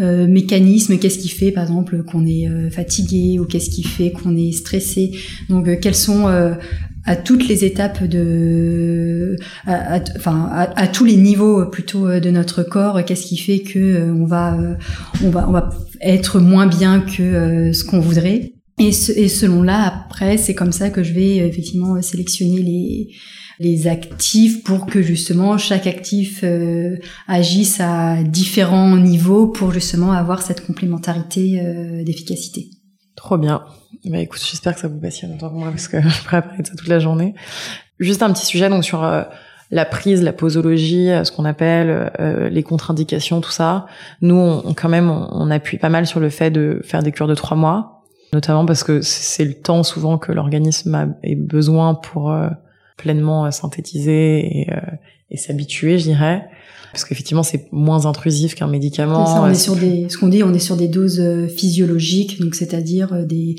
Speaker 2: euh, mécanismes, qu'est-ce qui fait par exemple qu'on est fatigué ou qu'est-ce qui fait qu'on est stressé? Donc quels sont à toutes les étapes de, enfin à, tous les niveaux plutôt de notre corps. Qu'est-ce qui fait que on va, on va, on va être moins bien que ce qu'on voudrait? Et selon là, après, c'est comme ça que je vais effectivement sélectionner les les actifs pour que justement chaque actif euh, agisse à différents niveaux pour justement avoir cette complémentarité euh, d'efficacité.
Speaker 1: Trop bien. Bah écoute, j'espère que ça vous passionne autant que moi parce que je pourrais parler de ça toute la journée. Juste un petit sujet donc sur euh, la prise, la posologie, ce qu'on appelle les contre-indications, tout ça. Nous, on, quand même, on, appuie pas mal sur le fait de faire des cures de trois mois, notamment parce que c'est le temps souvent que l'organisme a besoin pour pleinement euh, synthétiser et, euh, et s'habituer, je dirais parce qu'effectivement c'est moins intrusif qu'un médicament.
Speaker 2: Ça, on est sur des, ce qu'on dit, on est sur des doses euh, physiologiques, donc c'est-à-dire des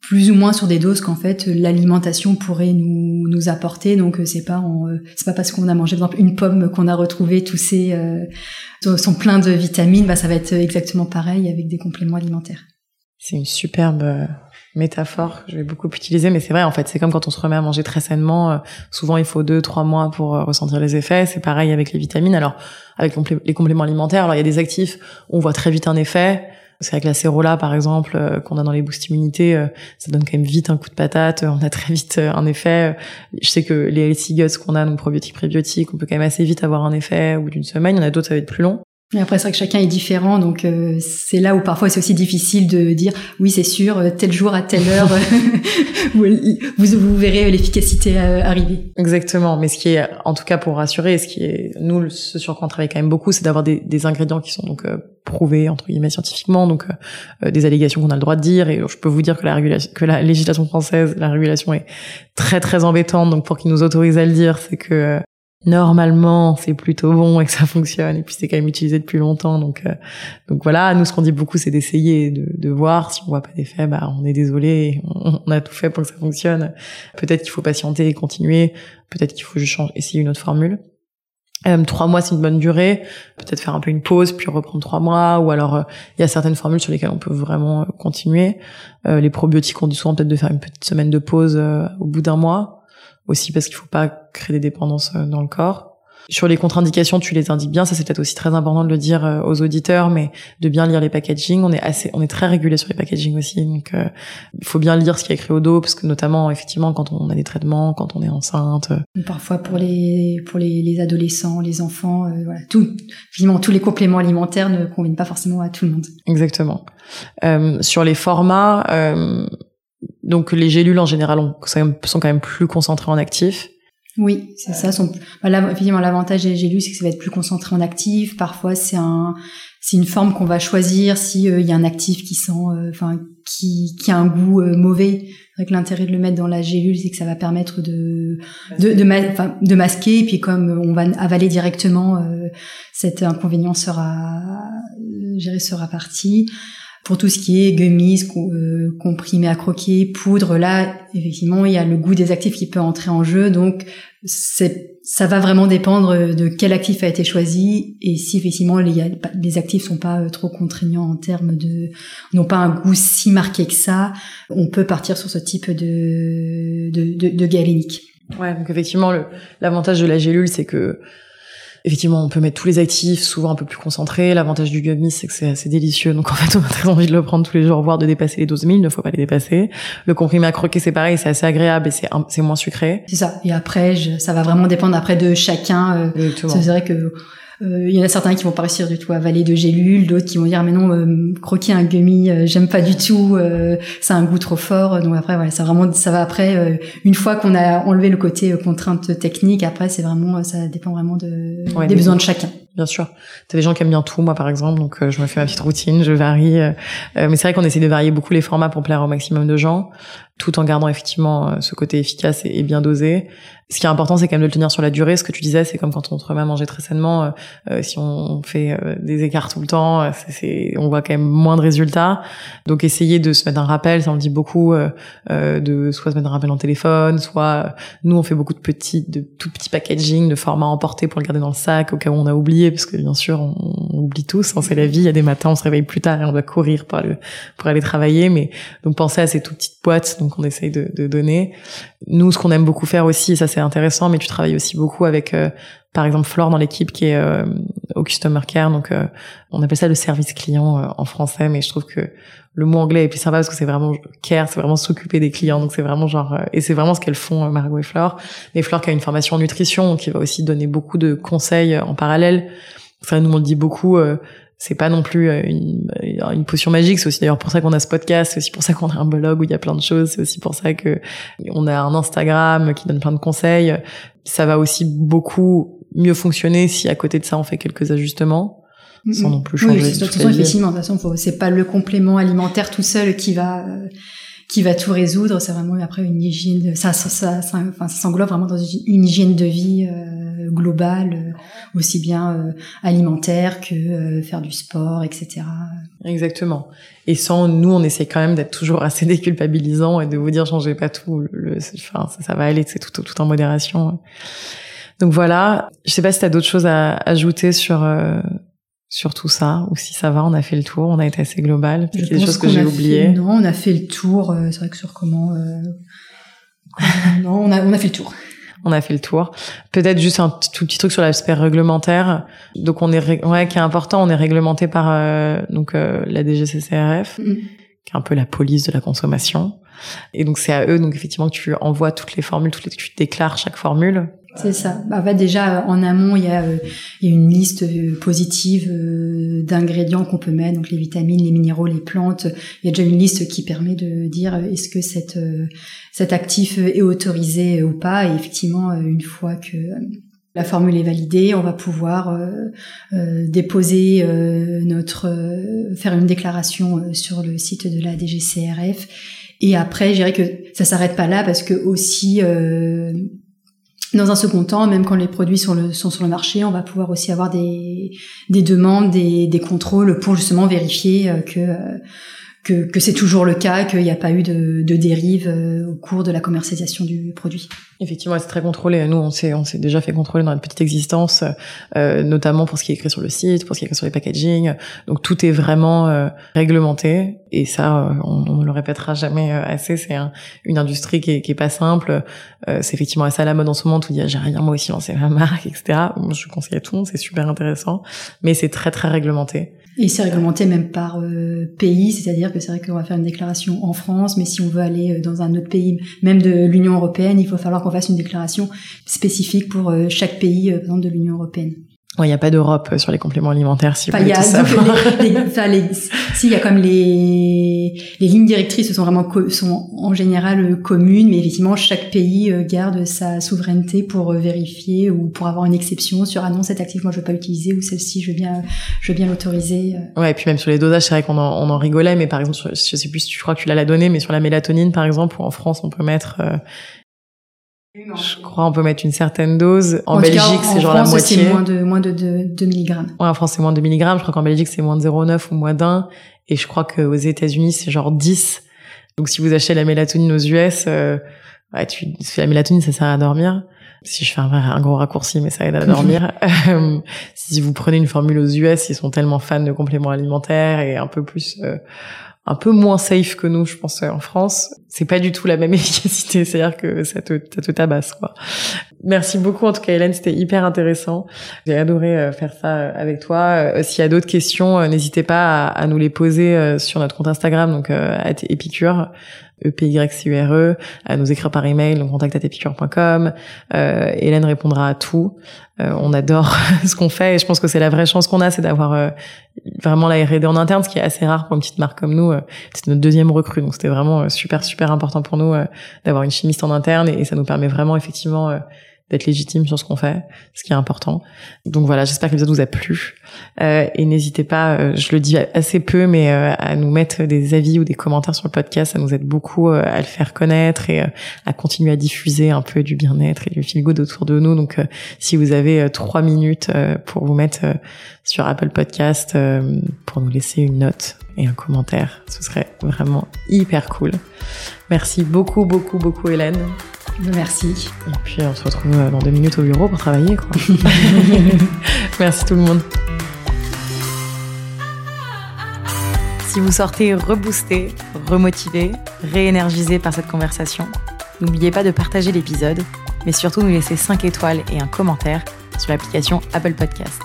Speaker 2: plus ou moins sur des doses qu'en fait l'alimentation pourrait nous, nous apporter. Donc c'est pas c'est pas parce qu'on a mangé par exemple une pomme qu'on a retrouvé tous ces euh, sont pleins de vitamines, bah ça va être exactement pareil avec des compléments alimentaires.
Speaker 1: C'est une superbe métaphore que je vais beaucoup utiliser, mais c'est vrai en fait, c'est comme quand on se remet à manger très sainement. Euh, souvent, il faut deux, trois mois pour euh, ressentir les effets. C'est pareil avec les vitamines. Alors, avec les compléments alimentaires, alors il y a des actifs, on voit très vite un effet. C'est avec la cérola, par exemple, euh, qu'on a dans les boosts immunité, ça donne quand même vite un coup de patate. On a très vite un effet. Je sais que les healthy guts qu'on a, donc probiotiques, prébiotiques, on peut quand même assez vite avoir un effet au bout d'une semaine. Il y en a d'autres, ça va être plus long.
Speaker 2: Mais après, c'est vrai que chacun est différent, donc euh, c'est là où parfois c'est aussi difficile de dire oui, c'est sûr, euh, tel jour à telle heure, vous, vous, verrez l'efficacité euh, arriver.
Speaker 1: Exactement. Mais ce qui est, en tout cas, pour rassurer, ce qui est nous, ce sur quoi on travaille quand même beaucoup, c'est d'avoir des, des, ingrédients qui sont donc prouvés entre guillemets scientifiquement, donc des allégations qu'on a le droit de dire. Et je peux vous dire que la régulation, que la législation française, la régulation est très très embêtante. Donc pour qu'ils nous autorisent à le dire, c'est que normalement c'est plutôt bon et que ça fonctionne. Et puis c'est quand même utilisé depuis longtemps. Donc euh, donc voilà. Nous ce qu'on dit beaucoup c'est d'essayer de, de voir. Si on voit pas d'effet bah on est désolé. On, a tout fait pour que ça fonctionne. Peut-être qu'il faut patienter et continuer. Peut-être qu'il faut juste changer essayer une autre formule. Euh, trois mois c'est une bonne durée. Peut-être faire un peu une pause puis reprendre trois mois. Ou alors euh, il y a certaines formules sur lesquelles on peut vraiment continuer. Les probiotiques on dit souvent peut-être de faire une petite semaine de pause au bout d'un mois aussi parce qu'il faut pas créer des dépendances euh, dans le corps. Sur les contre-indications, tu les indiques bien. Ça, c'est peut-être aussi très important de le dire euh, aux auditeurs, mais de bien lire les packaging. On est assez, on est très régulé sur les packaging aussi. Donc, euh, il faut bien lire ce qui est écrit au dos, parce que notamment, effectivement, quand on a des traitements, quand on est enceinte.
Speaker 2: Parfois pour les pour les, les adolescents, les enfants, voilà, tout, finalement, tous les compléments alimentaires ne conviennent pas forcément à tout le monde.
Speaker 1: Exactement. sur les formats. Donc les gélules en général sont quand même plus concentrées en actifs.
Speaker 2: Oui, c'est ça. Bah, évidemment, l'avantage des gélules, c'est que ça va être plus concentré en actifs. Parfois, c'est un, c'est une forme qu'on va choisir si il euh, y a un actif qui sent, euh, enfin, qui, a un goût euh, mauvais. Avec l'intérêt de le mettre dans la gélule, c'est que ça va permettre de, de, masquer. Et puis comme on va avaler directement, cet inconvénient sera, géré sera parti. Pour tout ce qui est gummies, euh, comprimés à croquer, poudre, là, effectivement, il y a le goût des actifs qui peut entrer en jeu. Donc, ça va vraiment dépendre de quel actif a été choisi et si effectivement les, les actifs sont pas euh, trop contraignants en termes de, n'ont pas un goût si marqué que ça, on peut partir sur ce type de, de, de, de galénique.
Speaker 1: Ouais, donc effectivement, l'avantage de la gélule, c'est que Effectivement, on peut mettre tous les actifs, souvent un peu plus concentrés. L'avantage du gummy, c'est que c'est assez délicieux. Donc en fait, on a très envie de le prendre tous les jours, voire de dépasser les 12 000. Il ne faut pas les dépasser. Le comprimé à croquer, c'est pareil, c'est assez agréable et c'est moins sucré.
Speaker 2: C'est ça. Et après, ça va vraiment dépendre après de chacun. Euh, c'est vrai que il y en a certains qui vont pas réussir du tout à avaler de gélules, d'autres qui vont dire mais non, euh, croquer un gummy, euh, j'aime pas du tout, ça a un goût trop fort. Donc après voilà, ça vraiment ça va après une fois qu'on a enlevé le côté contrainte technique, après c'est vraiment ça dépend vraiment de des besoins de chacun.
Speaker 1: Bien sûr. T'as des gens qui aiment bien tout, moi par exemple, donc je me fais ma petite routine, je varie. mais c'est vrai qu'on essaie de varier beaucoup les formats pour plaire au maximum de gens, tout en gardant effectivement ce côté efficace et bien dosé ce qui est important, c'est quand même de le tenir sur la durée. Ce que tu disais, c'est comme quand on se remet à manger très sainement. Euh, euh, si on fait euh, des écarts tout le temps, c'est, on voit quand même moins de résultats. Donc, essayer de se mettre un rappel, ça on dit beaucoup, de soit se mettre un rappel en téléphone, soit nous on fait beaucoup de petits, de tout petits packaging, de format emporté pour le garder dans le sac au cas où on a oublié, parce que bien sûr on, oublie tous, hein, c'est la vie. Il y a des matins, on se réveille plus tard et on doit courir pour aller, travailler. Mais donc pensez à ces toutes petites boîtes donc on essaye de, de donner. Nous, ce qu'on aime beaucoup faire aussi, ça c'est intéressant, mais tu travailles aussi beaucoup avec euh, par exemple Flore dans l'équipe qui est euh, au customer care donc euh, on appelle ça le service client euh, en français mais je trouve que le mot anglais est plus sympa parce que c'est vraiment care c'est vraiment s'occuper des clients donc c'est vraiment genre et c'est vraiment ce qu'elles font Margot et Flore mais Flore qui a une formation en nutrition qui va aussi donner beaucoup de conseils en parallèle ça nous on dit beaucoup c'est pas non plus une, une potion magique. C'est aussi d'ailleurs pour ça qu'on a ce podcast. C'est aussi pour ça qu'on a un blog où il y a plein de choses. C'est aussi pour ça que on a un Instagram qui donne plein de conseils. Ça va aussi beaucoup mieux fonctionner si à côté de ça on fait quelques ajustements sans non plus changer.
Speaker 2: Oui, de toute façon, effectivement, de toute façon, c'est pas le complément alimentaire tout seul qui va euh, qui va tout résoudre. C'est vraiment après une hygiène. Ça, ça, ça, ça, enfin, ça s'englobe vraiment dans une hygiène de vie euh, globale, euh, aussi bien alimentaire que faire du sport, etc.
Speaker 1: Exactement. Et sans nous, on essaie quand même d'être toujours assez déculpabilisant et de vous dire changez pas tout. Le, enfin, ça, ça va aller, c'est tout, tout en modération. Donc voilà, je sais pas si tu as d'autres choses à ajouter sur euh, sur tout ça ou si ça va, on a fait le tour, on a été assez global.
Speaker 2: A des choses que j'ai oubliées. Non, on a fait le tour. Euh, c'est vrai que sur comment, euh, non, on a on a fait le tour.
Speaker 1: On a fait le tour. Peut-être juste un tout petit truc sur l'aspect réglementaire. Donc on est ouais qui est important, on est réglementé par donc la DGCCRF, mm. qui est un peu la police de la consommation. Et donc c'est à eux donc effectivement que tu envoies toutes les formules, toutes les, tu déclares chaque formule
Speaker 2: c'est ça. Bah, bah, déjà en amont, il y a, euh, y a une liste euh, positive euh, d'ingrédients qu'on peut mettre, donc les vitamines, les minéraux, les plantes. Il y a déjà une liste qui permet de dire est-ce que cette, cet actif est autorisé ou pas. Et effectivement, une fois que la formule est validée, on va pouvoir déposer notre, faire une déclaration sur le site de la DGCRF. Et après, je dirais que ça s'arrête pas là parce que aussi dans un second temps, même quand les produits sont, sur le marché, on va pouvoir aussi avoir des, des demandes, des, des contrôles pour justement vérifier euh, que, euh, que, que c'est toujours le cas, qu'il n'y a pas eu de, de dérive euh, au cours de la commercialisation du produit.
Speaker 1: Effectivement, c'est très contrôlé. Nous, on s'est on s'est déjà fait contrôler dans notre petite existence, euh, notamment pour ce qui est écrit sur le site, pour ce qui est écrit sur les packaging. Donc tout est vraiment euh, réglementé. Et ça, on, ne le répétera jamais assez. C'est une industrie qui est, qui est pas simple. c'est effectivement assez à la mode en ce moment. Tout dit, j'ai rien moi aussi lancé ma marque, etc. je conseille à tout le monde. C'est super intéressant, mais c'est très très réglementé.
Speaker 2: Et c'est réglementé même par euh, pays, c'est-à-dire que c'est vrai qu'on va faire une déclaration en France, mais si on veut aller euh, dans un autre pays, même de l'Union européenne, il faut falloir qu'on fasse une déclaration spécifique pour euh, chaque pays, de l'Union européenne.
Speaker 1: Il n'y a pas d'Europe euh, sur les compléments alimentaires, si vous
Speaker 2: voulez
Speaker 1: tout savoir.
Speaker 2: si, il y a comme les, les lignes directrices sont vraiment sont en général euh, communes, mais effectivement, chaque pays euh, garde sa souveraineté pour vérifier ou pour avoir une exception sur ah non, cet actif, moi, je veux pas l'utiliser ou celle-ci, je veux bien, je veux bien l'autoriser.
Speaker 1: Ouais, et puis même sur les dosages, c'est vrai qu'on en, on en rigolait, mais par exemple, je sais plus si tu crois que tu l'as la donnée, mais sur la mélatonine, par exemple, où en France, on peut mettre je crois on peut mettre une certaine dose. En, Belgique, c'est genre la moitié.
Speaker 2: c'est moins de, moins de 2, mg.
Speaker 1: Ouais, en France, c'est moins de 2 mg. Je crois qu'en Belgique, c'est moins de 0,9 ou moins d'un. Et je crois qu'aux États-Unis, c'est genre 10. Donc, si vous achetez la mélatonine aux US, euh, ouais, tu, la mélatonine, ça sert à dormir. Si je fais un, un gros raccourci, mais ça aide à dormir. Euh, si vous prenez une formule aux US, ils sont tellement fans de compléments alimentaires et un peu plus, euh, un peu moins safe que nous, je pense, en France. C'est pas du tout la même efficacité, c'est-à-dire que ça te, ça te tabasse, quoi. Merci beaucoup, en tout cas, Hélène, c'était hyper intéressant. J'ai adoré euh, faire ça euh, avec toi. Euh, s'il y a d'autres questions, n'hésitez pas à, nous les poser sur notre compte Instagram, donc à Epicure. E-P-Y-C-U-R-E, à nous écrire par email, donc contact@epicure.com. Euh, Hélène répondra à tout. Euh, on adore ce qu'on fait et je pense que c'est la vraie chance qu'on a, c'est d'avoir euh, vraiment la R&D en interne, ce qui est assez rare pour une petite marque comme nous. c'est notre deuxième recrue, donc c'était vraiment super super important pour nous d'avoir une chimiste en interne et, et, ça nous permet vraiment effectivement d'être légitime sur ce qu'on fait, ce qui est important. Donc voilà, j'espère que l'épisode vous a plu. Euh, et n'hésitez pas, euh, je le dis assez peu, mais euh, à nous mettre des avis ou des commentaires sur le podcast. Ça nous aide beaucoup euh, à le faire connaître et à continuer à diffuser un peu du bien-être et du feel good autour de nous. Donc si vous avez trois minutes pour vous mettre sur Apple Podcast, pour nous laisser une note et un commentaire, ce serait vraiment hyper cool. Merci beaucoup, beaucoup, beaucoup Hélène.
Speaker 2: Merci.
Speaker 1: Et puis on se retrouve dans deux minutes au bureau pour travailler. Quoi. Merci tout le monde. Si vous sortez reboosté, remotivé, réénergisé par cette conversation, n'oubliez pas de partager l'épisode, mais surtout nous laisser 5 étoiles et un commentaire sur l'application Apple Podcast.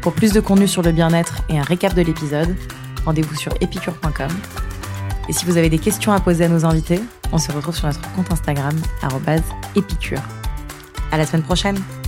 Speaker 1: Pour plus de contenu sur le bien-être et un récap de l'épisode, rendez-vous sur epicure.com. Et si vous avez des questions à poser à nos invités, on se retrouve sur notre compte Instagram, épicure. À la semaine prochaine!